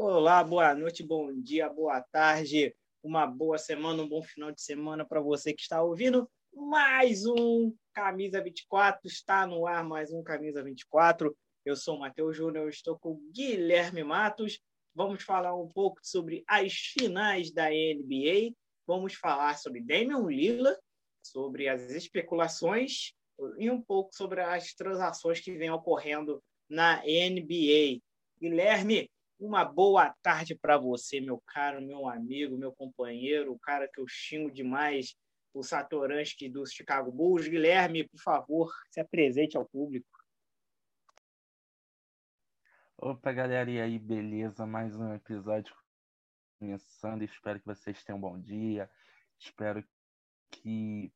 Olá, boa noite, bom dia, boa tarde, uma boa semana, um bom final de semana para você que está ouvindo. Mais um Camisa 24, está no ar mais um Camisa 24. Eu sou o Matheus Júnior, estou com o Guilherme Matos. Vamos falar um pouco sobre as finais da NBA. Vamos falar sobre Damian Lillard, sobre as especulações e um pouco sobre as transações que vêm ocorrendo na NBA. Guilherme, uma boa tarde para você, meu caro, meu amigo, meu companheiro, o cara que eu xingo demais, o Satoransky do Chicago Bulls. Guilherme, por favor, se apresente ao público. Opa, galera, e aí, beleza? Mais um episódio começando. Espero que vocês tenham um bom dia. Espero que,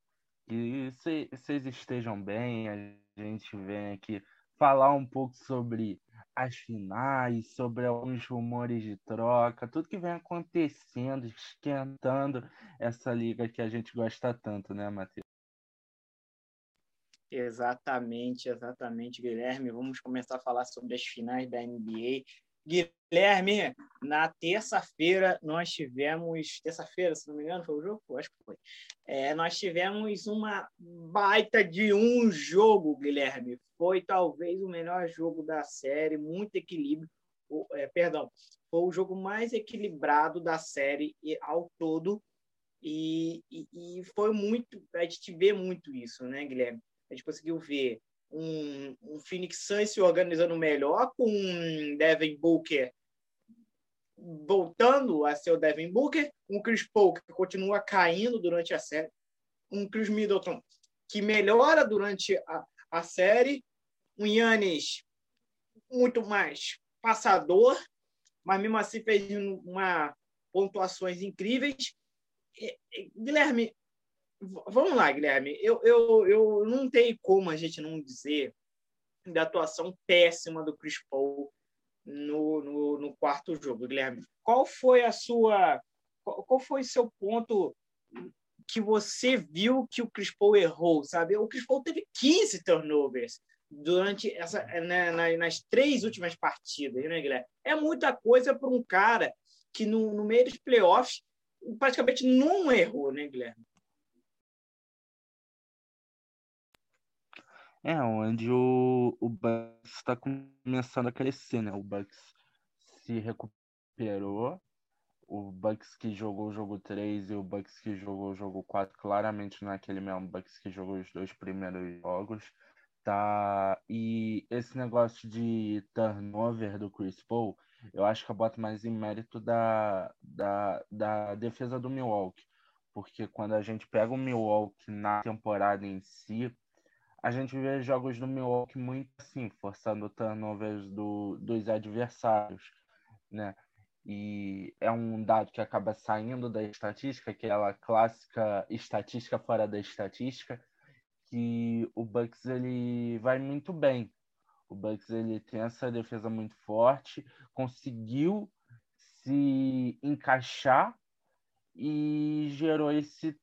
que vocês estejam bem. A gente vem aqui falar um pouco sobre as finais, sobre alguns rumores de troca, tudo que vem acontecendo, esquentando essa liga que a gente gosta tanto, né, Matheus? Exatamente, exatamente, Guilherme. Vamos começar a falar sobre as finais da NBA. Guilherme, na terça-feira nós tivemos. Terça-feira, se não me engano, foi o jogo? Acho que foi. É, nós tivemos uma baita de um jogo, Guilherme. Foi talvez o melhor jogo da série, muito equilíbrio. É, perdão, foi o jogo mais equilibrado da série ao todo. E, e, e foi muito. A gente vê muito isso, né, Guilherme? A gente conseguiu ver um, um Phoenix Suns se organizando melhor, com um Devin Booker voltando a ser o Devin Booker, um Chris Paul que continua caindo durante a série, um Chris Middleton que melhora durante a, a série, um Yannis muito mais passador, mas mesmo assim fez uma pontuações incríveis. Guilherme, Vamos lá, Guilherme. Eu, eu, eu não tenho como a gente não dizer da atuação péssima do Chris Paul no, no, no quarto jogo, Guilherme. Qual foi a sua. Qual, qual foi seu ponto que você viu que o Chris Paul errou, sabe? O Chris Paul teve 15 turnovers durante essa né, nas três últimas partidas, né, Guilherme? É muita coisa para um cara que no, no meio dos playoffs praticamente não errou, né, Guilherme? É, onde o, o Bucks está começando a crescer, né? O Bucks se recuperou. O Bucks que jogou o jogo 3 e o Bucks que jogou o jogo 4 claramente não é aquele mesmo Bucks que jogou os dois primeiros jogos. Tá? E esse negócio de turnover do Chris Paul, eu acho que eu boto mais em mérito da, da, da defesa do Milwaukee. Porque quando a gente pega o Milwaukee na temporada em si, a gente vê jogos do Milwaukee muito assim, forçando turnovers do, dos adversários, né? E é um dado que acaba saindo da estatística, aquela clássica estatística fora da estatística, que o Bucks ele vai muito bem. O Bucks ele tem essa defesa muito forte, conseguiu se encaixar e gerou esse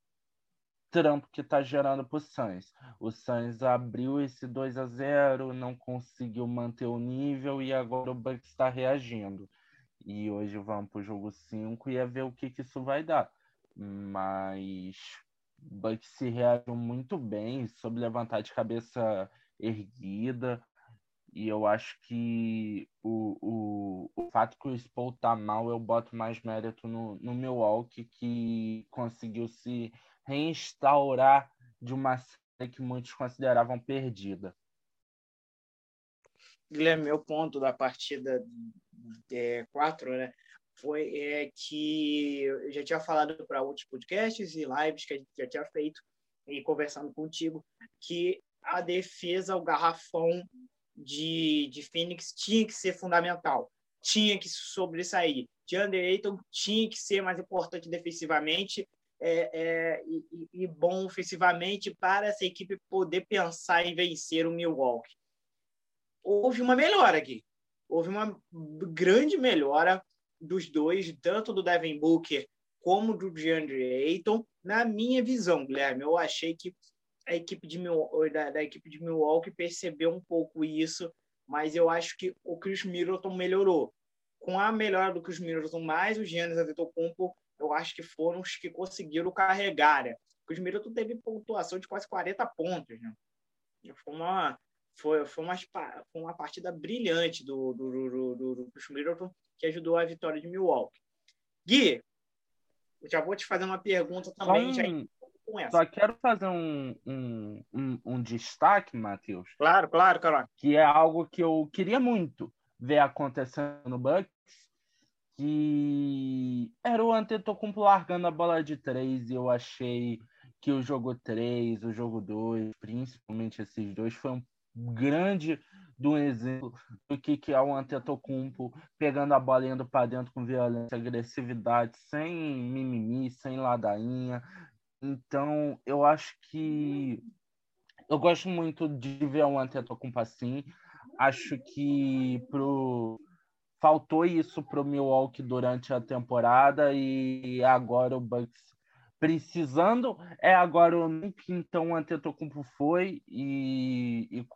trampo que está gerando para o Suns. O Suns abriu esse 2 a 0 não conseguiu manter o nível e agora o Bucks está reagindo. E hoje vamos para o jogo 5 e é ver o que, que isso vai dar. Mas Bucks se reagiu muito bem, soube levantar de cabeça erguida. E eu acho que o, o, o fato que o Spo tá mal, eu boto mais mérito no, no Milwaukee, que conseguiu se reinstaurar de uma série que muitos consideravam perdida. Guilherme, meu ponto da partida 4 é, né, foi é, que eu já tinha falado para outros podcasts e lives que a gente já tinha feito e conversando contigo que a defesa, o garrafão de, de Phoenix tinha que ser fundamental, tinha que sobressair. DeAndre Ayton tinha que ser mais importante defensivamente é, é, e, e, bom ofensivamente para essa equipe poder pensar em vencer o Milwaukee. Houve uma melhora aqui. Houve uma grande melhora dos dois, tanto do Devin Booker como do DeAndre Ayton, na minha visão, Guilherme. Eu achei que a equipe de Milwaukee, da, da, equipe de Milwaukee percebeu um pouco isso, mas eu acho que o Chris Middleton melhorou. com a melhora do Chris Middleton mais o Giannis Antetokounmpo, eu acho que foram os que conseguiram carregar. Né? O Chris Middleton teve pontuação de quase 40 pontos. Né? Foi uma, foi, foi, uma, foi uma partida brilhante do, do, do, do, do Chris Middleton que ajudou a vitória de Milwaukee. Gui, eu já vou te fazer uma pergunta também. Só, um, já só quero fazer um, um, um, um destaque, Matheus. Claro, claro, claro. Que é algo que eu queria muito ver acontecendo no Bucks, que era o Antetokounmpo largando a bola de três e eu achei que o jogo 3, o jogo 2, principalmente esses dois, foi um grande do exemplo do que, que é o Antetokounmpo pegando a bola indo para dentro com violência, agressividade, sem mimimi, sem ladainha. Então, eu acho que eu gosto muito de ver o Antetokounmpo assim. Acho que pro faltou isso pro Milwaukee durante a temporada e agora o Bucks precisando é agora o que então o Antetokounmpo foi e, e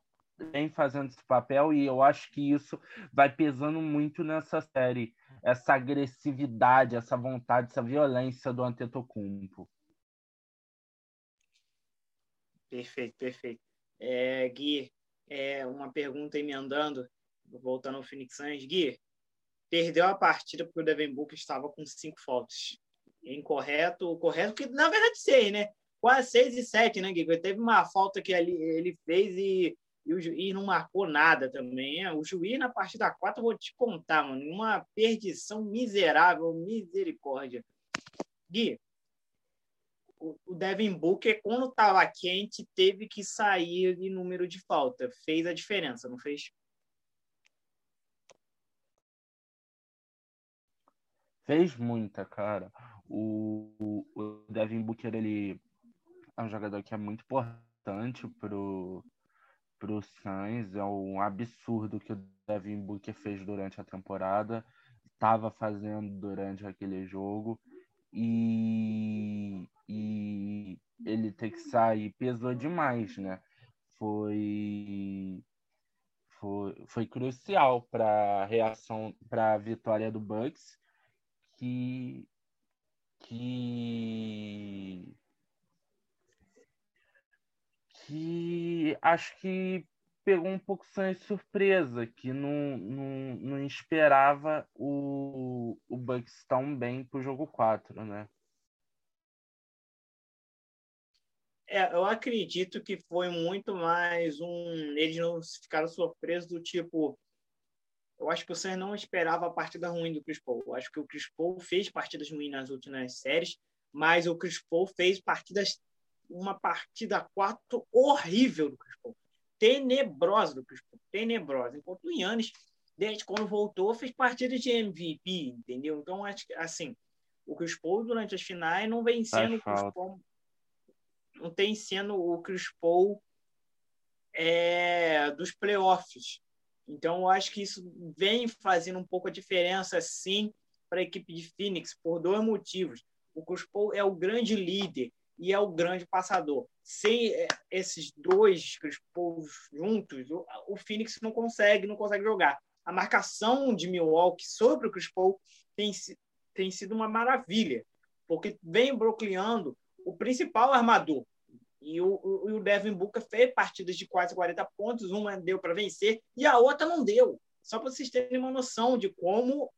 vem fazendo esse papel e eu acho que isso vai pesando muito nessa série, essa agressividade, essa vontade, essa violência do Antetokounmpo. Perfeito, perfeito. É, Gui, é, uma pergunta emendando, voltando ao Phoenix Suns. Gui, perdeu a partida porque o Devin Booker estava com cinco faltas. Incorreto, correto, que na verdade seis, né? Quase seis e sete, né, Gui? Teve uma falta que ali ele fez e e o juiz não marcou nada também. O juiz na partida 4, eu vou te contar, mano, uma perdição miserável, misericórdia. Gui, o Devin Booker, quando estava quente, teve que sair de número de falta. Fez a diferença, não fez? Fez muita, cara. O, o Devin Booker, ele é um jogador que é muito importante pro, para o Sainz. É um absurdo que o Devin Booker fez durante a temporada, estava fazendo durante aquele jogo. E, e ele ter que sair pesou demais, né? Foi, foi, foi crucial para a reação, para a vitória do Bucks, que, que que acho que pegou um pouco sem surpresa, que não, não, não esperava o, o Bucks tão bem pro jogo 4, né? É, eu acredito que foi muito mais um. Eles não ficaram surpresos do tipo. Eu acho que o Suns não esperava a partida ruim do Chris Paul. Eu acho que o Chris Paul fez partidas ruins nas últimas séries, mas o Chris Paul fez partidas uma partida 4 horrível do Chris. Tenebrosa do Chris Paul. Tenebrosa. Enquanto o Yannis, desde quando voltou, fez partida de MVP, entendeu? Então, acho que, assim, o Chris Paul durante as finais não vem sendo o Chris Paul, não tem sendo o Chris Paul é, dos playoffs. Então, eu acho que isso vem fazendo um pouco a diferença, sim, para a equipe de Phoenix, por dois motivos. O Chris Paul é o grande líder, e é o grande passador. Sem é, esses dois Paul juntos, o Phoenix não consegue, não consegue jogar. A marcação de Milwaukee sobre o Chris Paul tem, tem sido uma maravilha, porque vem bloqueando o principal armador. E o, o, o Devin Booker fez partidas de quase 40 pontos, uma deu para vencer e a outra não deu. Só para vocês terem uma noção de como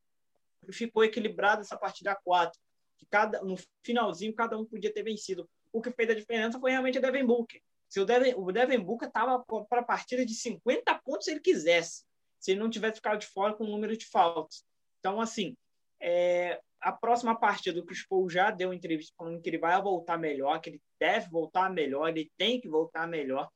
ficou equilibrada essa partida 4 que cada, no finalzinho cada um podia ter vencido. O que fez a diferença foi realmente o Devin Booker. Se o Devin, o Devin Booker estava para a partida de 50 pontos se ele quisesse, se ele não tivesse ficado de fora com o número de faltas. Então, assim, é, a próxima partida do Chris Paul já deu entrevista falando que ele vai voltar melhor, que ele deve voltar melhor, ele tem que voltar melhor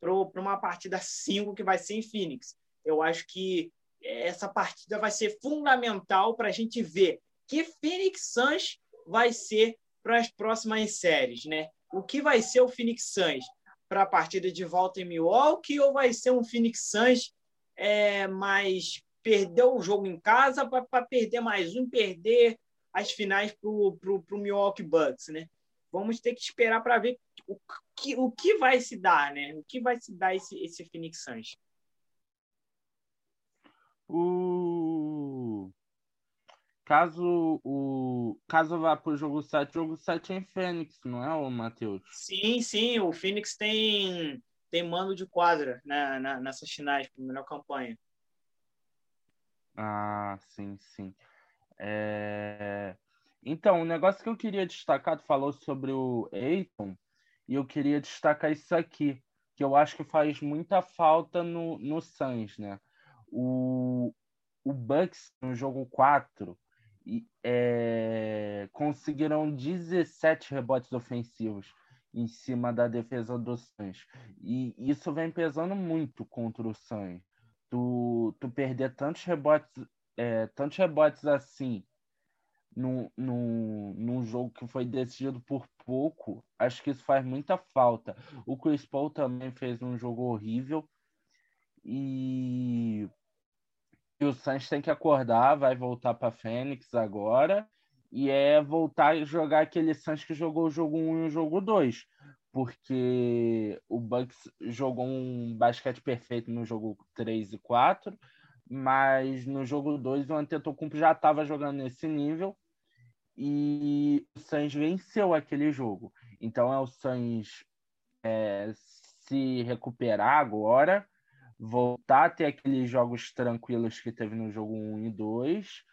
para uma partida 5 que vai ser em Phoenix. Eu acho que essa partida vai ser fundamental para a gente ver que Phoenix Suns vai ser para as próximas séries, né? O que vai ser o Phoenix Suns para a partida de volta em Milwaukee ou vai ser um Phoenix Suns é, mais perdeu o jogo em casa para perder mais um, perder as finais para o Milwaukee Bucks, né? Vamos ter que esperar para ver o que, o que vai se dar, né? O que vai se dar esse, esse Phoenix Suns. O caso o caso vá para o jogo 7, o jogo 7 é em Fênix, não é, o Matheus? Sim, sim, o Phoenix tem, tem mando de quadra né, na, nessas finais, para melhor campanha. Ah, sim, sim. É... Então, o negócio que eu queria destacar, tu falou sobre o Eiton, e eu queria destacar isso aqui, que eu acho que faz muita falta no, no Suns, né? O, o Bucks, no jogo 4, é, conseguiram 17 rebotes ofensivos em cima da defesa do Suns. E isso vem pesando muito contra o Suns. Tu, tu perder tantos rebotes, é, tantos rebotes assim num, num, num jogo que foi decidido por pouco, acho que isso faz muita falta. O Chris Paul também fez um jogo horrível e, e o Sainz tem que acordar, vai voltar para Fênix agora. E é voltar a jogar aquele Sainz que jogou o jogo 1 e o jogo 2, porque o Bucks jogou um basquete perfeito no jogo 3 e 4, mas no jogo 2 o Antetokounmpo já estava jogando nesse nível. E o Suns venceu aquele jogo. Então é o Suns é, se recuperar agora, voltar a ter aqueles jogos tranquilos que teve no jogo 1 e 2.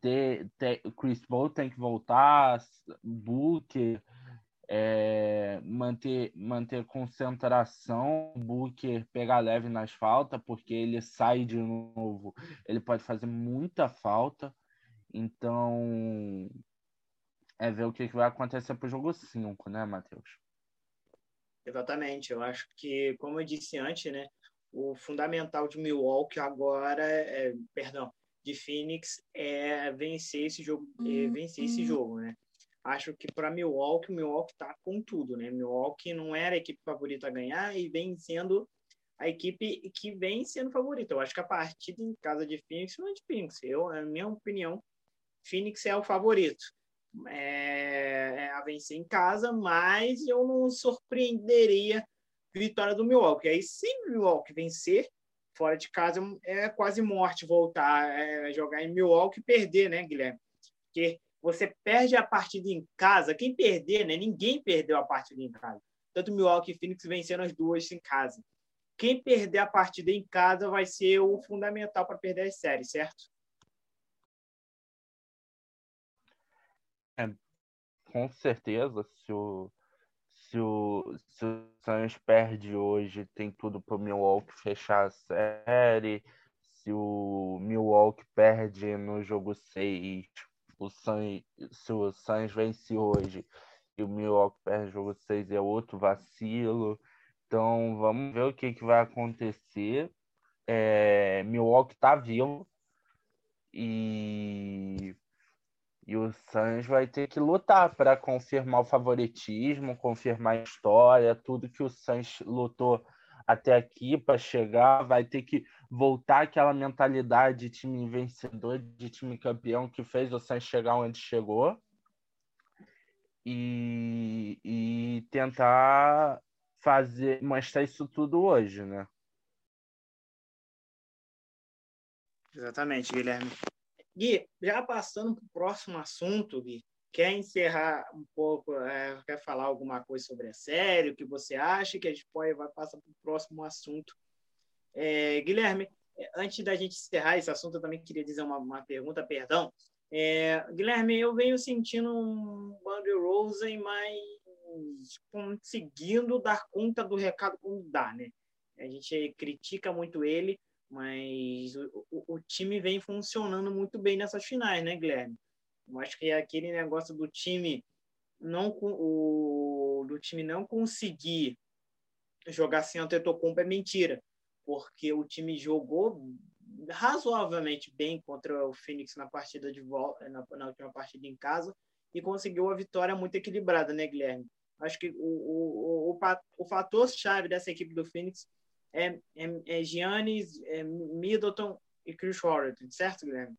Ter, ter, Chris Paul tem que voltar, Booker, é, manter, manter concentração, Booker pegar leve nas faltas, porque ele sai de novo, ele pode fazer muita falta. Então, é ver o que vai acontecer para o jogo 5, né, Matheus? Exatamente. Eu acho que, como eu disse antes, né, o fundamental de Milwaukee agora, é, perdão, de Phoenix é vencer esse jogo, é vencer esse uhum. jogo, né? Acho que para Milwaukee, o Milwaukee está com tudo, né? Milwaukee não era a equipe favorita a ganhar e vem sendo a equipe que vem sendo favorita. Eu acho que a partida em casa de Phoenix não é de Phoenix. Eu, na minha opinião, Phoenix é o favorito é, é, a vencer em casa, mas eu não surpreenderia vitória do Milwaukee. Aí, se o Milwaukee vencer fora de casa, é quase morte voltar a é, jogar em Milwaukee e perder, né, Guilherme? Porque você perde a partida em casa, quem perder, né? Ninguém perdeu a partida em casa. Tanto Milwaukee e Phoenix vencendo as duas em casa. Quem perder a partida em casa vai ser o fundamental para perder as séries, certo? É, com certeza, se o, se o, se o Suns perde hoje, tem tudo para o Milwaukee fechar a série. Se o Milwaukee perde no jogo 6, o Suns, se o Suns vence hoje e o Milwaukee perde no jogo 6, é outro vacilo. Então, vamos ver o que, que vai acontecer. É, Milwaukee está vivo e e o Suns vai ter que lutar para confirmar o favoritismo, confirmar a história, tudo que o Suns lutou até aqui para chegar, vai ter que voltar aquela mentalidade de time vencedor, de time campeão que fez o Suns chegar onde chegou. E, e tentar fazer mostrar isso tudo hoje, né? Exatamente, Guilherme. Gui, já passando para o próximo assunto, Gui, quer encerrar um pouco, é, quer falar alguma coisa sobre a série, o que você acha, que a gente pode vai passar para o próximo assunto. É, Guilherme, antes da gente encerrar esse assunto, eu também queria dizer uma, uma pergunta, perdão. É, Guilherme, eu venho sentindo um Bandy Rosen mais conseguindo dar conta do recado como dá, né? A gente critica muito ele, mas o, o, time vem funcionando muito bem nessas finais, né, Guilherme? Eu acho que é aquele negócio do time não o do time não conseguir jogar sem Antetokounmpo é mentira, porque o time jogou razoavelmente bem contra o Phoenix na partida de volta, na, na última partida em casa e conseguiu a vitória muito equilibrada, né, Guilherme? Acho que o, o, o, o fator chave dessa equipe do Phoenix é, é, é Giannis, é Middleton e Chris Horton, certo, Guilherme?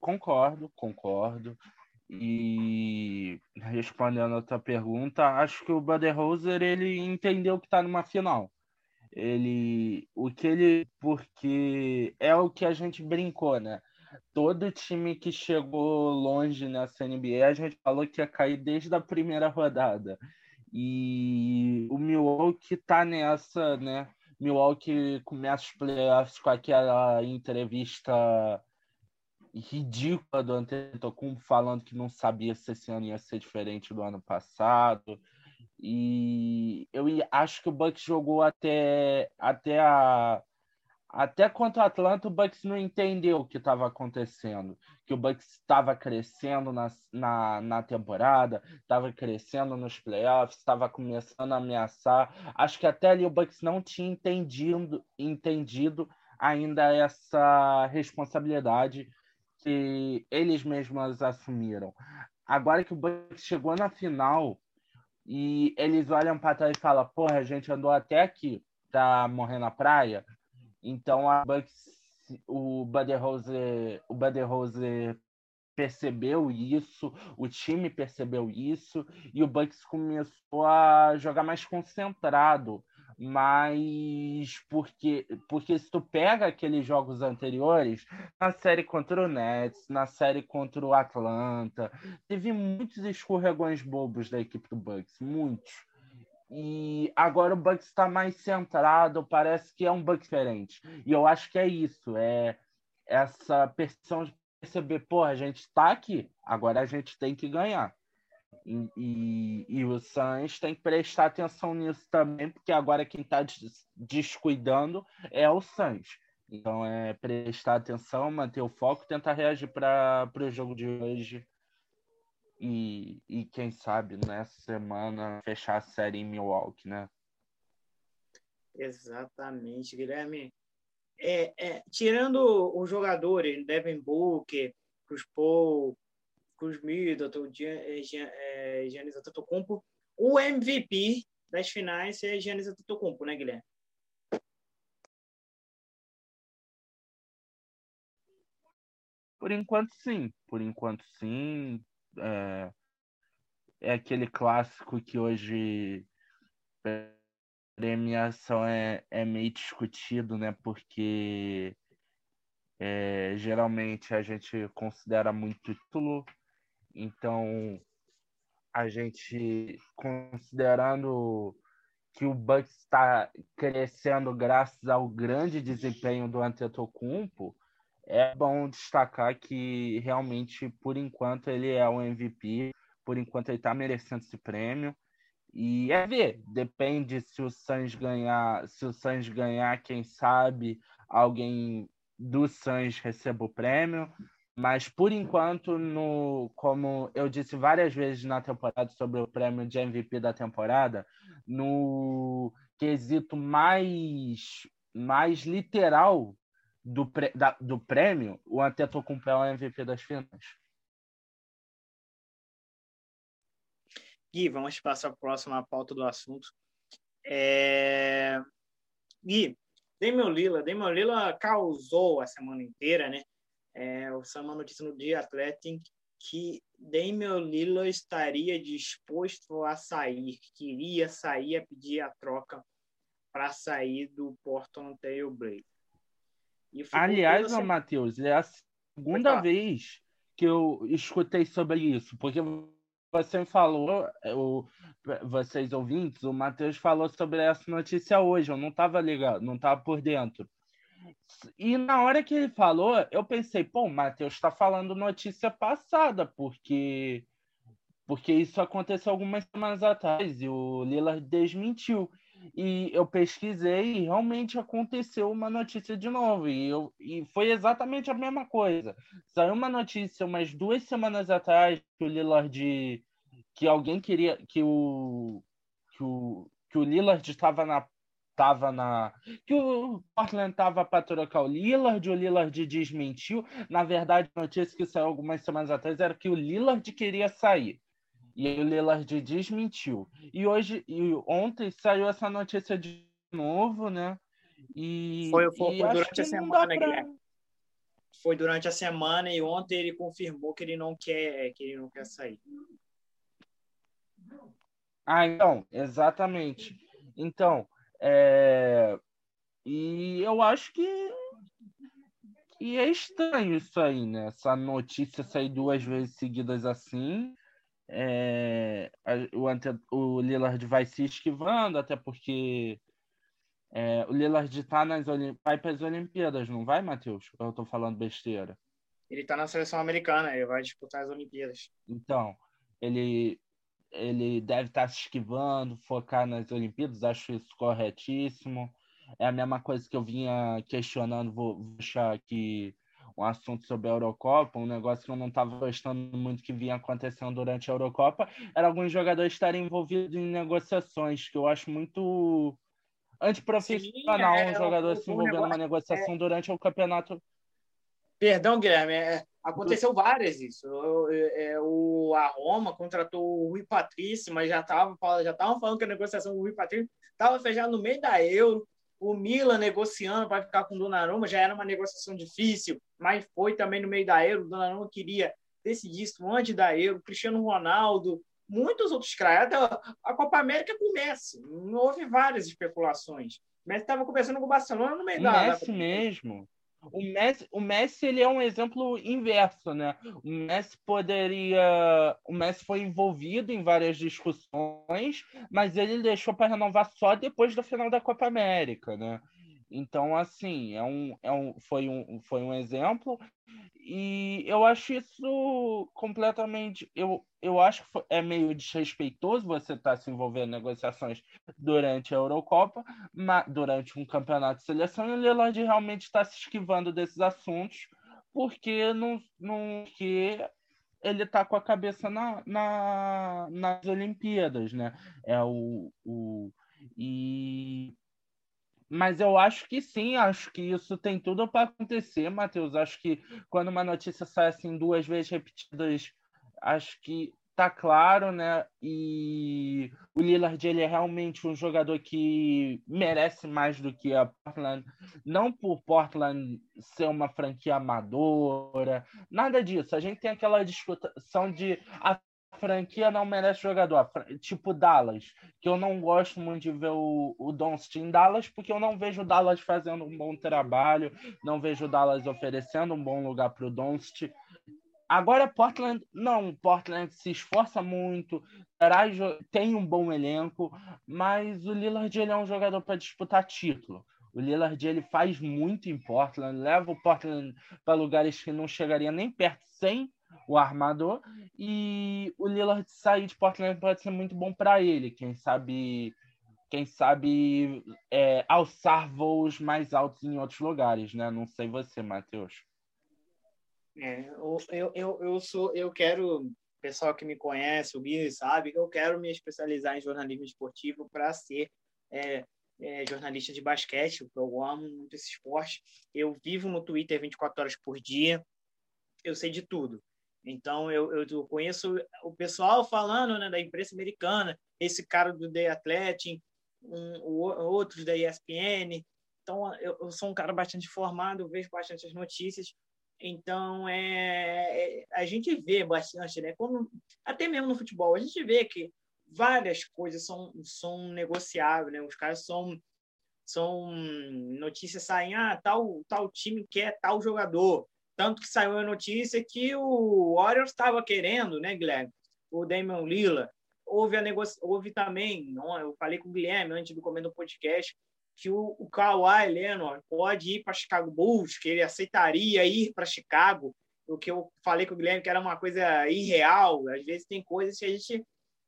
concordo, concordo. E respondendo a tua pergunta, acho que o Budenholzer ele entendeu que está numa final. Ele, o que ele, porque é o que a gente brincou, né? Todo time que chegou longe nessa NBA, a gente falou que ia cair desde a primeira rodada. E o Milwaukee tá nessa, né? Milwaukee começa os playoffs com aquela entrevista ridícula do Antetokounmpo falando que não sabia se esse ano ia ser diferente do ano passado. E eu acho que o Bucks jogou até, até a até contra o Atlanta, o Bucks não entendeu o que estava acontecendo. Que o Bucks estava crescendo na, na, na temporada, estava crescendo nos playoffs, estava começando a ameaçar. Acho que até ali o Bucks não tinha entendido, entendido ainda essa responsabilidade que eles mesmos assumiram. Agora que o Bucks chegou na final e eles olham para trás e falam: Porra, a gente andou até aqui para morrer na praia. Então a Bucks, o Rose, o percebeu isso, o time percebeu isso e o Bucks começou a jogar mais concentrado, mas porque porque se tu pega aqueles jogos anteriores, na série contra o Nets, na série contra o Atlanta, teve muitos escorregões bobos da equipe do Bucks, muitos. E agora o Bucks está mais centrado, parece que é um Bucks diferente. E eu acho que é isso, é essa percepção de perceber, pô, a gente está aqui, agora a gente tem que ganhar. E, e, e, o Suns tem que prestar atenção nisso também, porque agora quem está descuidando é o Suns. Então é prestar atenção, manter o foco, tentar reagir para o jogo de hoje. E, e quem sabe nessa semana fechar a série em Milwaukee, né? Exatamente, Guilherme. É, é, tirando os jogadores, Devin Booker, Chris Paul, Cruz Middleton, Giannis é, Antetokounmpo. O MVP das finais é Giannis Antetokounmpo, né, Guilherme? Por enquanto, sim. Por enquanto, sim. É, é aquele clássico que hoje premiação é, é meio discutido, né? Porque é, geralmente a gente considera muito título então, a gente, considerando que o Bucks está crescendo graças ao grande desempenho do Antetokounmpo, é bom destacar que realmente, por enquanto, ele é o MVP, por enquanto ele está merecendo esse prêmio. E é ver, depende se o Suns ganhar, se o Suns ganhar, quem sabe alguém do Suns receba o prêmio. Mas por enquanto, no, como eu disse várias vezes na temporada sobre o prêmio de MVP da temporada, no quesito mais, mais literal do, pré, da, do prêmio, o Antetokounmpo é o MVP das finais. Gui, vamos passar para a próxima pauta do assunto. É... Gui, Damian Lila, Damian Lila causou a semana inteira, né? É, saiu uma notícia no dia Athletic que Damian Lillard estaria disposto a sair, queria sair a pedir a troca para sair do Portland Trail Blazers. Aliás, essa... Matheus, é a segunda vez que eu escutei sobre isso, porque você falou, o, vocês ouvintes, o Matheus falou sobre essa notícia hoje, eu não estava ligado, não estava por dentro. E na hora que ele falou, eu pensei, pô, o Matheus está falando notícia passada, porque porque isso aconteceu algumas semanas atrás e o Lillard desmentiu. E eu pesquisei e realmente aconteceu uma notícia de novo. E, eu, e foi exatamente a mesma coisa. Saiu uma notícia umas duas semanas atrás que o Lillard. que alguém queria. que o. que o, que o Lillard estava na tava na. que o Portland tava para trocar o Lillard, o Lillard desmentiu. Na verdade, a notícia que saiu algumas semanas atrás era que o Lillard queria sair. E aí o Lillard desmentiu. E hoje, e ontem saiu essa notícia de novo, né? E, foi, foi, e foi durante a semana, pra... Guilherme. Foi durante a semana e ontem ele confirmou que ele não quer, que ele não quer sair. Ah, então, exatamente. Então, É, e eu acho que, que é estranho isso aí, né? Essa notícia sair duas vezes seguidas assim. É, o, ante, o Lillard vai se esquivando, até porque é, o Lillard tá nas vai para as Olimpíadas, não vai, Matheus? Eu estou falando besteira. Ele está na seleção americana, ele vai disputar as Olimpíadas. Então, ele ele deve estar tá se esquivando, focar nas Olimpíadas, acho isso corretíssimo. É a mesma coisa que eu vinha questionando, vou, vou deixar aqui um assunto sobre a Eurocopa, um negócio que eu não estava gostando muito que vinha acontecendo durante a Eurocopa, era alguns jogadores estarem envolvidos em negociações, que eu acho muito antiprofissional Sim, é, um jogador se envolvendo numa negociação é... durante o campeonato. Perdão, Guilherme, é, aconteceu várias isso. É, o, a Roma contratou o Rui Patrício, mas já estavam já falando que a negociação do Rui Patrício estava fechada no meio da Euro o Milan negociando para ficar com o Donnarumma, já era uma negociação difícil, mas foi também no meio da Euro, o Donnarumma queria decidir isso antes da Euro, Cristiano Ronaldo, muitos outros caras. A Copa América com o Messi, houve várias especulações. O Messi estava conversando com o Barcelona no meio o da... Messi mesmo. O Messi, o Messi ele é um exemplo inverso, né? O Messi poderia, o Messi foi envolvido em várias discussões, mas ele deixou para renovar só depois do final da Copa América, né? Então, assim, é um, é um, foi, um, foi um exemplo. E eu acho isso completamente. Eu, eu acho que é meio desrespeitoso você estar tá se envolvendo em negociações durante a Eurocopa, mas, durante um campeonato de seleção, e o Lillard realmente está se esquivando desses assuntos, porque, não, não, porque ele está com a cabeça na, na, nas Olimpíadas, né? É o, o, e mas eu acho que sim, acho que isso tem tudo para acontecer, Matheus. Acho que quando uma notícia sai assim duas vezes repetidas, acho que tá claro, né? E o Lillard ele é realmente um jogador que merece mais do que a Portland, não por Portland ser uma franquia amadora, nada disso. A gente tem aquela discussão de a franquia não merece jogador, tipo Dallas, que eu não gosto muito de ver o, o Doncic em Dallas, porque eu não vejo o Dallas fazendo um bom trabalho, não vejo o Dallas oferecendo um bom lugar para o Doncic. Agora Portland, não, Portland se esforça muito, tem um bom elenco, mas o Lillard ele é um jogador para disputar título. O Lillard ele faz muito em Portland, leva o Portland para lugares que não chegaria nem perto sem o armador. E o Lillard sair de Portland pode ser muito bom para ele. Quem sabe, quem sabe é, alçar voos mais altos em outros lugares, né? Não sei você, Matheus. É, eu, eu, eu, sou, eu quero, pessoal que me conhece, o Gui sabe, eu quero me especializar em jornalismo esportivo para ser é, é, jornalista de basquete, porque eu amo muito esse esporte. Eu vivo no Twitter 24 horas por dia, eu sei de tudo. Então, eu, eu conheço o pessoal falando né, da imprensa americana, esse cara do The Athletic, um, outros da ESPN. Então, eu, eu, sou um cara bastante formado, eu vejo bastante as notícias. Então, é, é, a gente vê bastante, né? Como, até mesmo no futebol, a gente vê que várias coisas são, são negociáveis, né? Os caras são, são notícias saem, ah, tal, tal time quer tal jogador. Tanto que saiu a notícia que o Warriors estava querendo, né, Guilherme? O Damian Lillard. Houve, a. Houve também, eu falei com o Guilherme antes do comer do podcast, que o, o Kawhi Leonard pode ir para Chicago Bulls, que ele aceitaria ir para Chicago. O que eu falei com o Guilherme que era uma coisa irreal. Às vezes tem coisas que a gente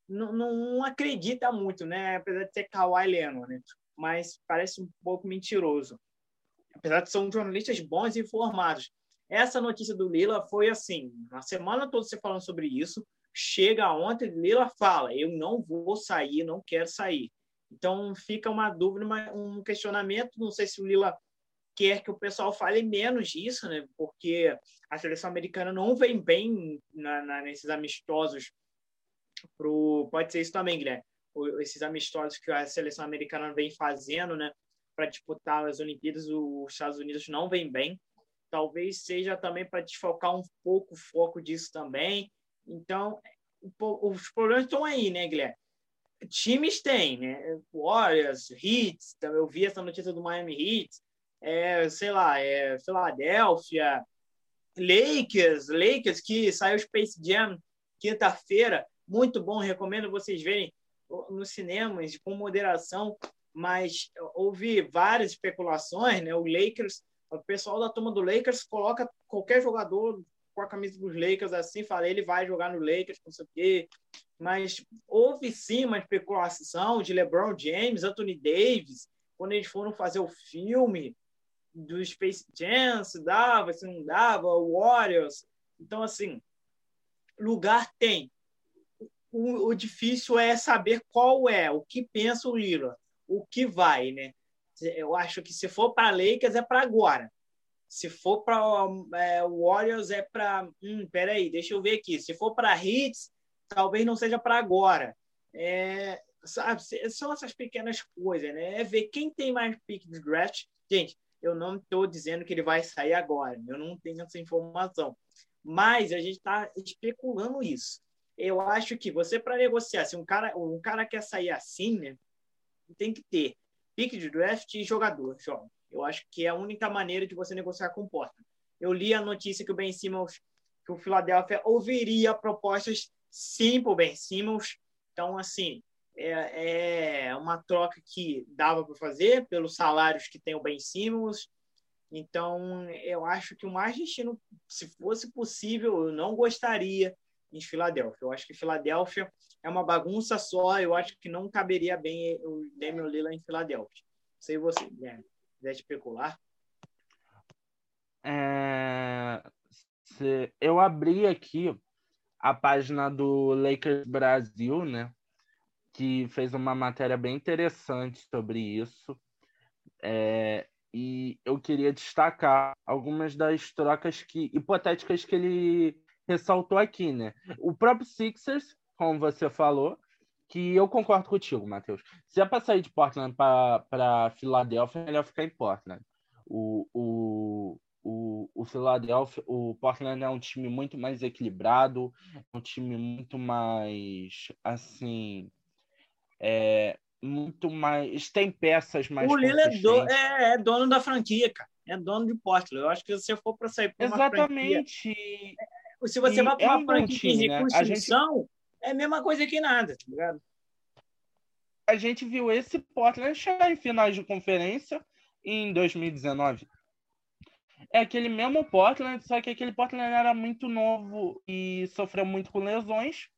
não, não acredita muito, né? Apesar de ser Kawhi Leonard, né? Mas parece um pouco mentiroso. Apesar de ser jornalistas bons e informados. Essa notícia do Lila foi assim, a semana toda você falando sobre isso, chega ontem, Lila fala, eu não vou sair, não quero sair. Então fica uma dúvida, um questionamento, não sei se o Lila quer que o pessoal fale menos disso, né? Porque a seleção americana não vem bem na, na, nesses amistosos. Pro, pode ser isso também, Guilherme. Esses amistosos que a seleção americana vem fazendo, né? Para disputar as Olimpíadas, os Estados Unidos não vem bem talvez seja também para desfocar um pouco o foco disso também. Então, os problemas estão aí, né, Guilherme? times têm, né? Warriors, Heat, eu vi essa notícia do Miami Heat, é, sei lá, é Filadélfia, Lakers, Lakers que saiu Space Jam quinta-feira, muito bom, recomendo vocês verem nos cinemas com moderação, mas houve várias especulações, né? O Lakers, o pessoal da turma do Lakers coloca qualquer jogador com a camisa dos Lakers assim, fala, ele vai jogar no Lakers, não sei o quê. Mas houve sim uma especulação de LeBron James, Anthony Davis, quando eles foram fazer o filme do Space Jam, se dava, se não dava, o Warriors. Então, assim, lugar tem. O, o, difícil é saber qual é, o que pensa o Lillard, o que vai, né? Eu acho que se for para Lakers é para agora. Se for para é, Warriors é para, hum, peraí, deixa eu ver aqui. Se for para Hits, talvez não seja para agora. É, sabe, são essas pequenas coisas, né? É ver quem tem mais pick de draft. Gente, eu não estou dizendo que ele vai sair agora. Eu não tenho essa informação. Mas a gente está especulando isso. Eu acho que você, para negociar, se um cara, um cara quer sair assim, né, tem que ter pick de draft e jogador. Jovem. Eu acho que é a única maneira de você negociar com o Portland. Eu li a notícia que o Ben Simmons, que o Philadelphia ouviria propostas sim para o Ben Simmons. Então, assim, é, é uma troca que dava para fazer pelos salários que tem o Ben Simmons, então, eu acho que o mais destino, se fosse possível, eu não gostaria em Filadélfia. Eu acho que Filadélfia é uma bagunça só. Eu acho que não caberia bem o Damian Lillard em Filadélfia. Sei você, Guilherme, quiser especular. É... Eu abri aqui a página do Lakers Brasil, né? Que fez uma matéria bem interessante sobre isso. É, e eu queria destacar algumas das trocas que hipotéticas que ele ressaltou aqui, né? O próprio Sixers, como você falou, que eu concordo contigo, Matheus. Se é para sair de Portland para Filadélfia, é melhor ficar em Portland. O, o, o, o Philadelphia, o Portland é um time muito mais equilibrado, é um time muito mais assim. É, muito mais. Tem peças mais. O Lila é, do, é, é, dono da franquia, cara. É dono de Portland. Eu acho que se você for para sair uma Exatamente. Franquia, se você e vai para uma é franquia time, em reconstrução, né? gente... é a mesma coisa que nada, tá ligado? A gente viu esse Portland chegar em finais de conferência em 2019. É aquele mesmo Portland, só que aquele Portland era muito novo e sofreu muito com lesões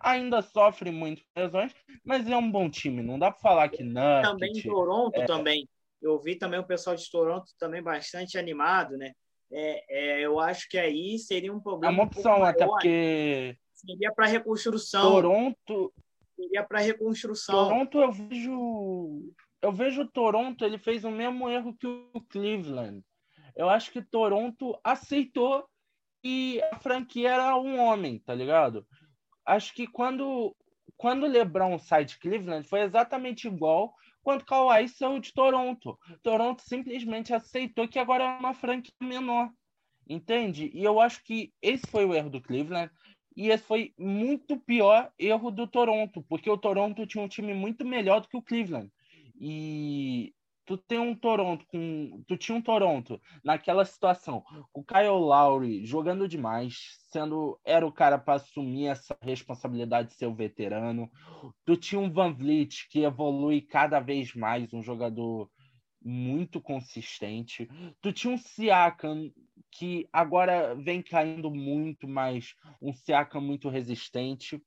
ainda sofre muito lesões, mas é um bom time. Não dá para falar que não. Também em Toronto é... também. Eu vi também o pessoal de Toronto também bastante animado, né? É, é, eu acho que aí seria um problema. É uma opção, um até maior, porque. Seria para reconstrução. Toronto. Seria para reconstrução. Toronto, eu vejo. Eu vejo o Toronto, ele fez o mesmo erro que o Cleveland. Eu acho que Toronto aceitou que a franquia era um homem, tá ligado? acho que quando quando o LeBron sai de Cleveland foi exatamente igual quando Kawhi saiu de Toronto. Toronto simplesmente aceitou que agora é uma franquia menor. Entende? E eu acho que esse foi o erro do Cleveland e esse foi muito pior erro do Toronto, porque o Toronto tinha um time muito melhor do que o Cleveland. E tu tem um Toronto com. Tu tinha um Toronto naquela situação, o Kyle Lowry jogando demais, sendo. Era o cara para assumir essa responsabilidade de ser o veterano. Tu tinha um Van Vliet que evolui cada vez mais, um jogador muito consistente. Tu tinha um Siakam que agora vem caindo muito, mas um Siakam muito resistente.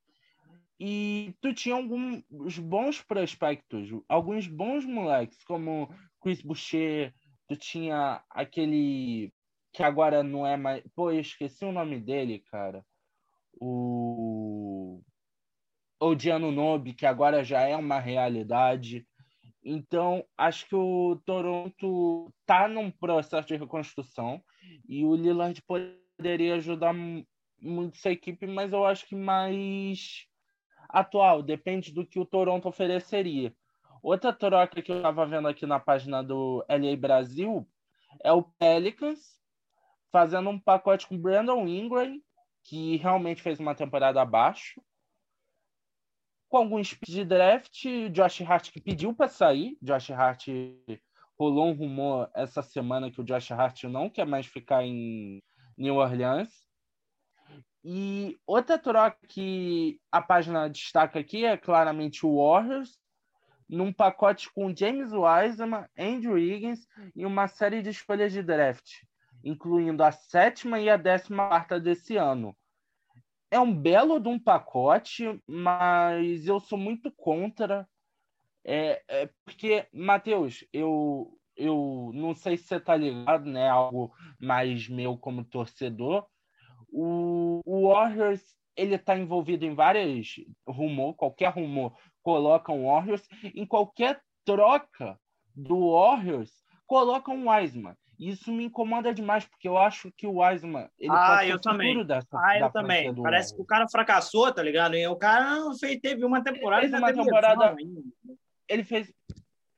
E tu tinha alguns bons prospectos, alguns bons moleques, como Chris Boucher, tu tinha aquele que agora não é mais. Pô, eu esqueci o nome dele, cara. O. O Diano Nobe, que agora já é uma realidade. Então, acho que o Toronto tá num processo de reconstrução e o Lillard poderia ajudar muito essa equipe, mas eu acho que mais atual, depende do que o Toronto ofereceria. Outra troca que eu estava vendo aqui na página do LA Brasil é o Pelicans fazendo um pacote com Brandon Ingram, que realmente fez uma temporada abaixo. com alguns de draft, Josh Hart que pediu para sair, Josh Hart rolou um rumor essa semana que o Josh Hart não quer mais ficar em New Orleans. E outra troca que a página destaca aqui é claramente o Warriors, num pacote com James Wiseman, Andrew Higgins e uma série de escolhas de draft, incluindo a sétima e a décima quarta desse ano. É um belo de um pacote, mas eu sou muito contra. É, é porque, Matheus, eu, eu não sei se você está ligado, né? Algo mais meu como torcedor. O, o Warriors ele está envolvido em várias rumor, qualquer rumor colocam Warriors, em qualquer troca do Warriors colocam um Wiseman. Isso me incomoda demais, porque eu acho que o Wiseman ele ah, pode eu também. Dessa, ah, eu também. Parece que o cara fracassou, tá ligado? E o cara fez, teve uma temporada. Ele fez uma temporada. Ele fez.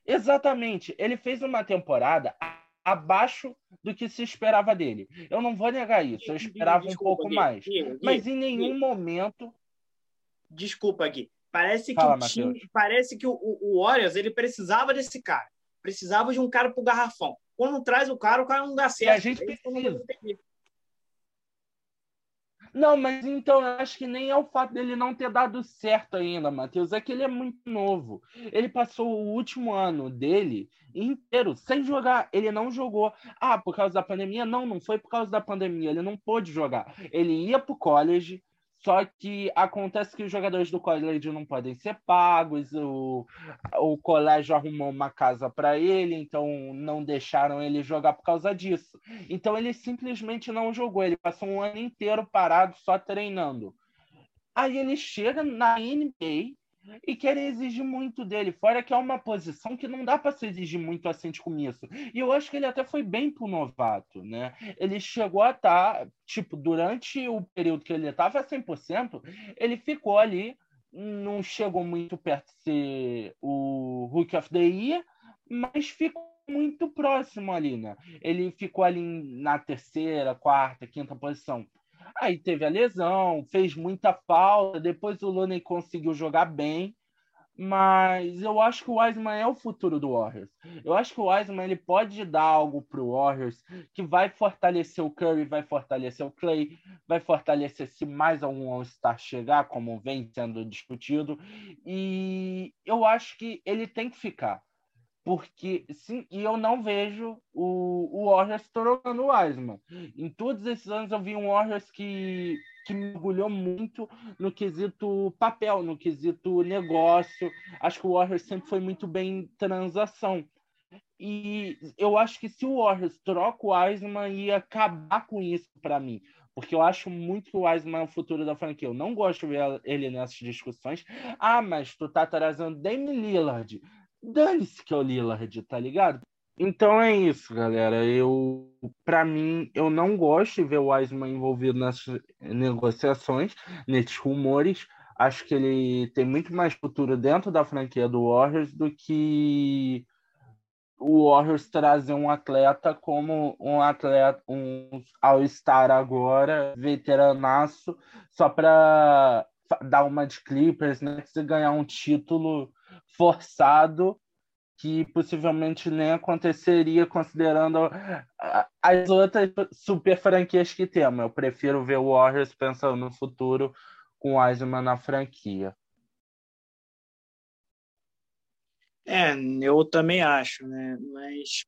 Exatamente. Ele fez uma temporada abaixo do que se esperava dele. Eu não vou negar isso. Eu esperava Desculpa, um pouco Gui, mais. Gui, Gui, mas em nenhum momento. Desculpa, Gui. Parece que, Fala, o time, parece que o, o Warriors ele precisava desse cara. Precisava de um cara pro garrafão. Quando traz o cara, o cara não dá certo. E a gente precisa. Não, mas então eu acho que nem é o fato dele não ter dado certo ainda, Matheus. É que ele é muito novo. Ele passou o último ano dele inteiro sem jogar. Ele não jogou. Ah, por causa da pandemia? Não, não foi por causa da pandemia. Ele não pôde jogar. Ele ia pro college, só que acontece que os jogadores do colégio não podem ser pagos, o, o colégio arrumou uma casa para ele, então não deixaram ele jogar por causa disso. Então ele simplesmente não jogou, ele passou um ano inteiro parado só treinando. Aí ele chega na NBA e querem exigir muito dele. Fora que é uma posição que não dá para se exigir muito assim de começo. E eu acho que ele até foi bem pro novato, né? Ele chegou a estar, tá, tipo, durante o período que ele estava 100%, ele ficou ali, não chegou muito perto de ser o Rookie of the Year, mas ficou muito próximo ali, né? Ele ficou ali na terceira, quarta, quinta posição. Aí teve a lesão, fez muita falta. Depois o Looney conseguiu jogar bem. Mas eu acho que o Wiseman é o futuro do Warriors. Eu acho que o Wiseman ele pode dar algo para o Warriors que vai fortalecer o Curry, vai fortalecer o Clay, vai fortalecer se mais algum All-Star chegar, como vem sendo discutido. E eu acho que ele tem que ficar porque sim, e eu não vejo o, o Warriors trocando o Wiseman. Em todos esses anos eu vi um Warriors que, que mergulhou muito no quesito papel, no quesito negócio. Acho que o Warriors sempre foi muito bem em transação. E eu acho que se o Warriors troca o Wiseman, ia acabar com isso para mim. Porque eu acho muito que o Wiseman é o futuro da franquia. Eu não gosto de ver ele nessas discussões. Ah, mas tu tá trazendo Dame Lillard dane-se que é o Lillard, tá ligado? Então é isso, galera. Eu, para mim, eu não gosto de ver o Wiseman envolvido nessas negociações, nesses rumores. Acho que ele tem muito mais futuro dentro da franquia do Warriors do que o Warriors trazer um atleta como um atleta, um All-Star agora, veteranaço, só para dar uma de Clippers, né? Se ganhar um título forçado que possivelmente nem aconteceria considerando as outras super franquias que temos. Eu prefiro ver o Warriors pensando no futuro com o na franquia. É, eu também acho, né? Mas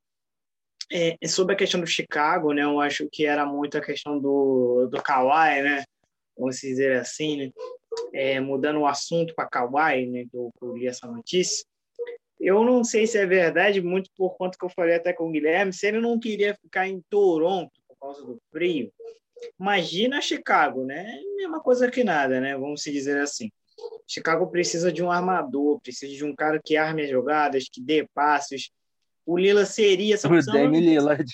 é, sobre a questão do Chicago, né? Eu acho que era muito a questão do, do Kawhi, né? Vamos dizer assim, né? É, mudando o assunto para Kawhi, né, que eu, que eu li essa notícia, eu não sei se é verdade, muito por conta que eu falei até com o Guilherme, se ele não queria ficar em Toronto por causa do frio. Imagina Chicago, né? Mesma coisa que nada, né? Vamos se dizer assim. Chicago precisa de um armador, precisa de um cara que arme as jogadas, que dê passes. O Lila seria essa opção. O Dame Lillard.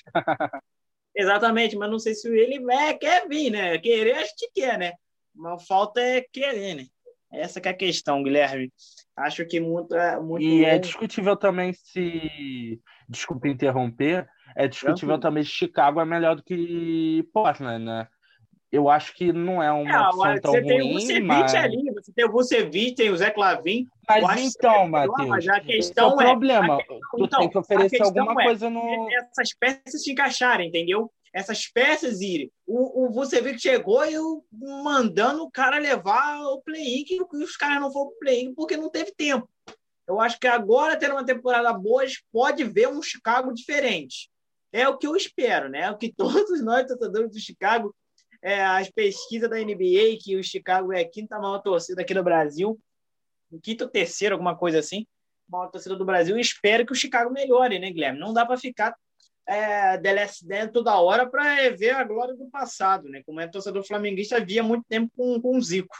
Exatamente, mas não sei se ele é, quer vir, né? Querer, a gente quer, né? Mas falta é querer, né? Essa que é a questão, Guilherme. Acho que muito, muito E é discutível também se. Desculpa interromper. É discutível também se Chicago é melhor do que Portland, né? eu acho que não é uma é, opção tão você ruim, tem o Vucevic mas... ali, você tem o Vucevic, tem o Zé Clavin. Mas então, Matheus, mas a questão o é, problema, questão, tu então, tem que oferecer alguma é, coisa no... Essas peças se encaixarem, entendeu? Essas peças irem. O, o Vucevic chegou e eu mandando o cara levar o play-in, que os caras não foram pro play-in porque não teve tempo. Eu acho que agora, tendo uma temporada boa, pode ver um Chicago diferente. É o que eu espero, né? É o que todos nós, torcedores do Chicago, é, as pesquisas da NBA, que o Chicago é a quinta maior torcida aqui no Brasil, quinta ou terceira, alguma coisa assim, maior torcida do Brasil, espero que o Chicago melhore, né, Guilherme? Não dá para ficar é, The Last Dance toda hora para ver a glória do passado, né? Como é torcedor flamenguista, via muito tempo com, com o Zico.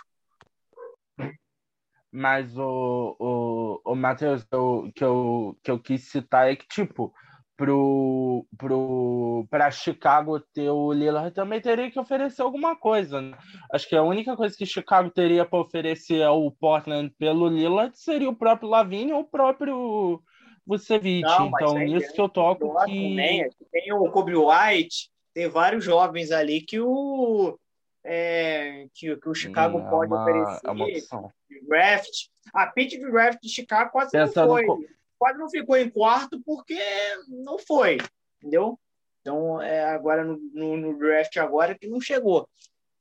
Mas o, o, o Matheus, que eu, que eu quis citar é que, tipo, pro, pro, Chicago ter o Lillard também teria que oferecer alguma coisa. Né? Acho que a única coisa que Chicago teria para oferecer ao Portland pelo Lillard seria o próprio Lavigne ou o próprio Vucevic. Então, nisso que eu toco que... Também. Tem o Kobe White, tem vários jovens ali que o, é, que, que, o Chicago é pode uma, oferecer. É uma opção. Draft. A pitch de draft de Chicago quase Pensando não foi. Quase não ficou em quarto porque não foi, entendeu? Então, é, agora no, no, no, draft agora que não chegou.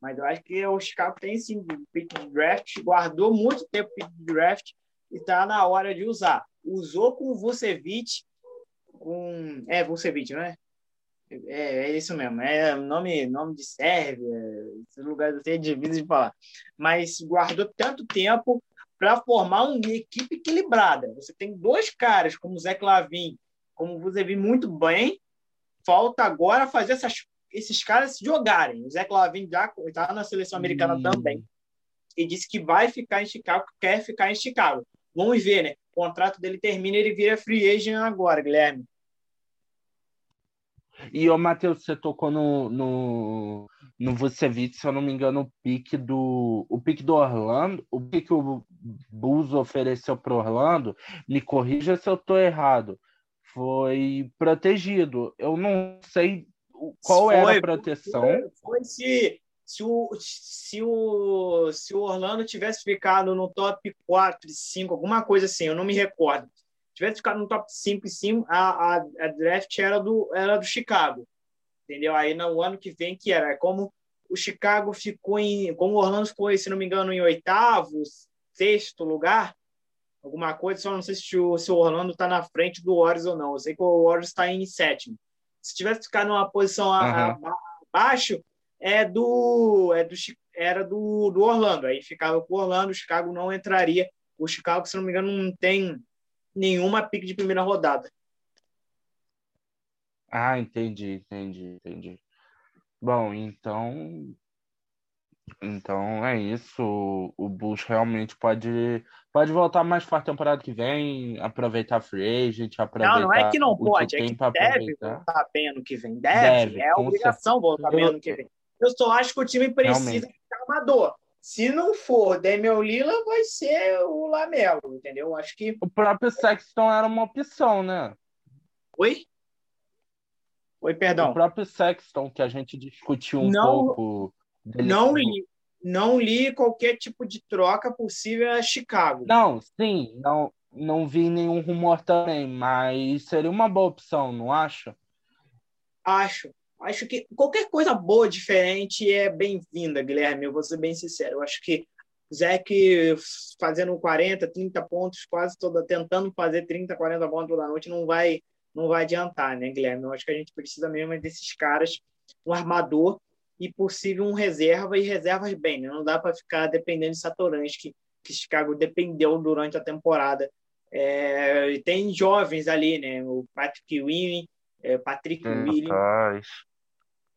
Mas eu acho que o Chicago tem sim pick de draft, guardou muito tempo pick de draft e está na hora de usar. Usou com o Vucevic, com... É, Vucevic, não é? É, é isso mesmo, é nome, nome de Sérvia, esse lugar eu tenho difícil de falar. Mas guardou tanto tempo para formar uma equipe equilibrada. Você tem dois caras, como o Zé Clavin, como você viu muito bem, falta agora fazer essas, esses caras se jogarem. O Zé Clavin já está na seleção americana hum. também. E disse que vai ficar em Chicago, quer ficar em Chicago. Vamos ver, né? O contrato dele termina, ele vira free agent agora, Guilherme. E o Matheus, você tocou no, no, no Vucevic, se eu não me engano, o pique do o pique do Orlando, o pique que o Bulls ofereceu para Orlando, me corrija se eu estou errado, foi protegido. Eu não sei qual foi, era a proteção. Foi se, se, o, se, o, se o Orlando tivesse ficado no top 4, 5, alguma coisa assim, eu não me recordo tivesse ficado no top 5 e sim, a, a, a, draft era do, era do Chicago. Entendeu? Aí no ano que vem, que era como o Chicago ficou em. Como o Orlando ficou, se não me engano, em oitavo, sexto lugar, alguma coisa, só não sei se o, se o Orlando está na frente do Warriors ou não. Eu sei que o Warriors está em sétimo. Se tivesse ficado numa posição uhum. abaixo, é do, é do, era do, do Orlando. Aí ficava com o Orlando, o Chicago não entraria. O Chicago, se não me engano, não tem nenhuma pique de primeira rodada. Ah, entendi, entendi, entendi. Bom, então. Então é isso. O Bulls realmente pode, pode voltar mais para a temporada que vem, aproveitar a free agent, aproveitar. Não, não é que não pode, é que deve voltar bem ano que vem. Deve, deve é obrigação certeza. voltar bem ano que vem. Eu só acho que o time precisa realmente. de armador. Se não for Damian Lila, vai ser o Lamelo, entendeu? Acho que. O próprio Sexton era uma opção, né? Oi? Oi, perdão. O próprio Sexton, que a gente discutiu um não, pouco. Não li, não li qualquer tipo de troca possível a Chicago. Não, sim, não, não vi nenhum rumor também, mas seria uma boa opção, não acha? Acho. Acho que qualquer coisa boa, diferente, é bem-vinda, Guilherme. Eu vou ser bem sincero. Eu acho que Zeke fazendo 40, 30 pontos, quase toda tentando fazer 30, 40 pontos toda noite, não vai não vai adiantar, né, Guilherme? Eu acho que a gente precisa mesmo desses caras, um armador e possível um reserva e reservas bem, né? Não dá para ficar dependendo de Satoransky, que Chicago dependeu durante a temporada. É, tem jovens ali, né? O Patrick Ewing, é, Patrick hum, Williams,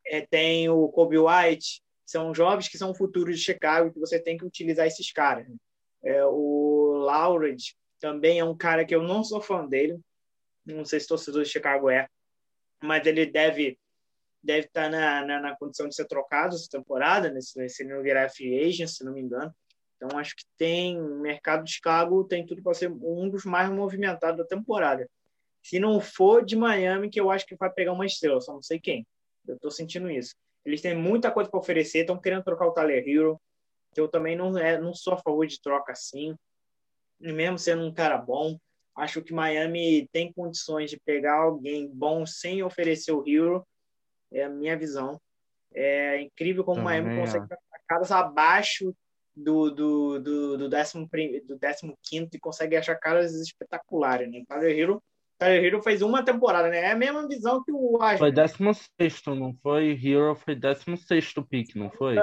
é, tem o Kobe White, são jovens que são o futuro de Chicago, que você tem que utilizar esses caras. Né? É, o Laured também é um cara que eu não sou fã dele, não sei se torcedor de Chicago é, mas ele deve deve estar na, na, na condição de ser trocado essa temporada, né? se, se ele não virar free agent, se não me engano. Então, acho que tem o mercado de Chicago tem tudo para ser um dos mais movimentados da temporada. Se não for de Miami, que eu acho que vai pegar uma estrela, só não sei quem. Eu estou sentindo isso. Eles têm muita coisa para oferecer, estão querendo trocar o Tyler Hero, que eu também não, é, não sou a favor de troca assim. E mesmo sendo um cara bom, acho que Miami tem condições de pegar alguém bom sem oferecer o Hero. É a minha visão. É incrível como o Miami consegue caras abaixo do, do, do, do, décimo, do décimo quinto e consegue achar caras espetaculares, né? Tyler Hero, Tyler Hero fez uma temporada, né? É a mesma visão que o Ashley. Foi décimo sexto, não foi? Hero foi décimo sexto pick, não foi?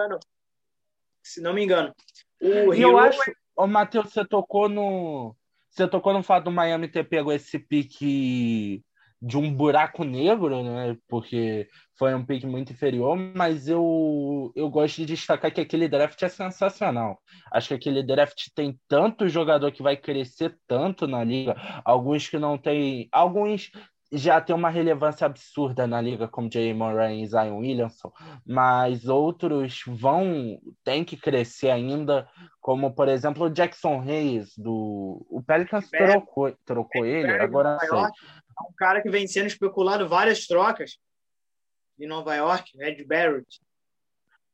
Se não me engano. O Hero... Eu acho... Ô, Matheus, você tocou no... Você tocou no fato do Miami ter pego esse pique de um buraco negro, né? Porque foi um pick muito inferior, mas eu, eu gosto de destacar que aquele draft é sensacional. Acho que aquele draft tem tanto jogador que vai crescer tanto na liga, alguns que não tem, alguns já tem uma relevância absurda na liga, como Jay Moran e Zion Williamson, mas outros vão, tem que crescer ainda, como por exemplo o Jackson Hayes, do o Pelicans trocou, trocou ele, agora não sei um cara que vem sendo especulado várias trocas de Nova York, Red Barrett.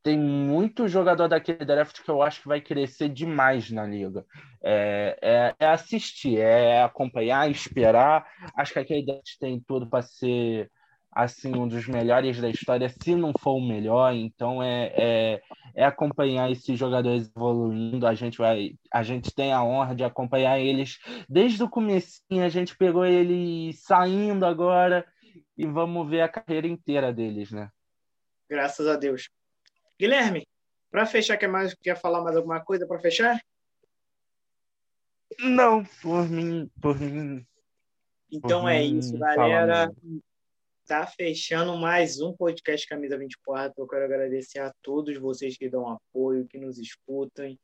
Tem muito jogador daquele draft que eu acho que vai crescer demais na liga. É, é, é assistir, é acompanhar, esperar. Acho que aquele draft tem tudo para ser assim um dos melhores da história, se não for o melhor. Então é, é, é, acompanhar esses jogadores evoluindo. A gente vai, a gente tem a honra de acompanhar eles desde o começo. A gente pegou eles saindo agora e vamos ver a carreira inteira deles, né? Graças a Deus. Guilherme, para fechar, quer mais quer falar mais alguma coisa para fechar? Não, por mim, por mim. Então por é mim, isso, galera tá fechando mais um podcast Camisa 24. Eu quero agradecer a todos vocês que dão apoio, que nos escutam,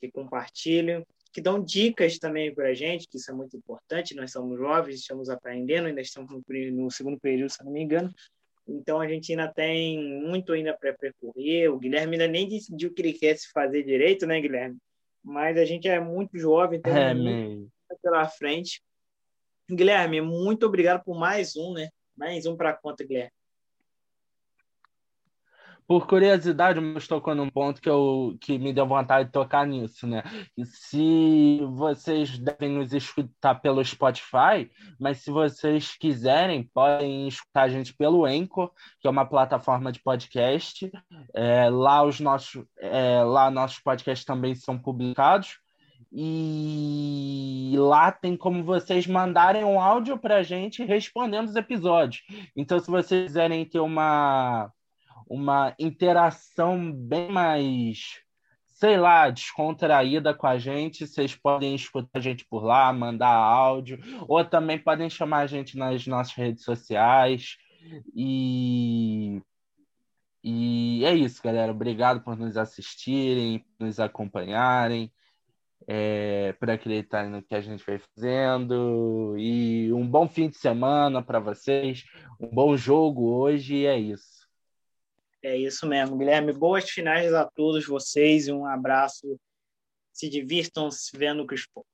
que compartilham, que dão dicas também para a gente, que isso é muito importante. Nós somos jovens, estamos aprendendo, ainda estamos no segundo período, se não me engano. Então a gente ainda tem muito ainda para percorrer. O Guilherme ainda nem decidiu o que ele quer se fazer direito, né, Guilherme? Mas a gente é muito jovem, tem é, muito pela frente. Guilherme, muito obrigado por mais um, né? Mais um para conta, Guilherme. Por curiosidade, mas tocou num ponto que, eu, que me deu vontade de tocar nisso, né? E se vocês devem nos escutar pelo Spotify, mas se vocês quiserem, podem escutar a gente pelo Anchor, que é uma plataforma de podcast. É, lá os nossos, é, lá nossos podcasts também são publicados. E lá tem como vocês mandarem um áudio para a gente respondendo os episódios. Então, se vocês quiserem ter uma, uma interação bem mais, sei lá, descontraída com a gente, vocês podem escutar a gente por lá, mandar áudio, ou também podem chamar a gente nas nossas redes sociais. E e é isso, galera. Obrigado por nos assistirem, nos acompanharem é, por acreditar no que a gente vai fazendo. E um bom fim de semana para vocês, um bom jogo hoje, e é isso. É isso mesmo, Guilherme. Boas finais a todos vocês e um abraço. Se divirtam se vendo o Crispo.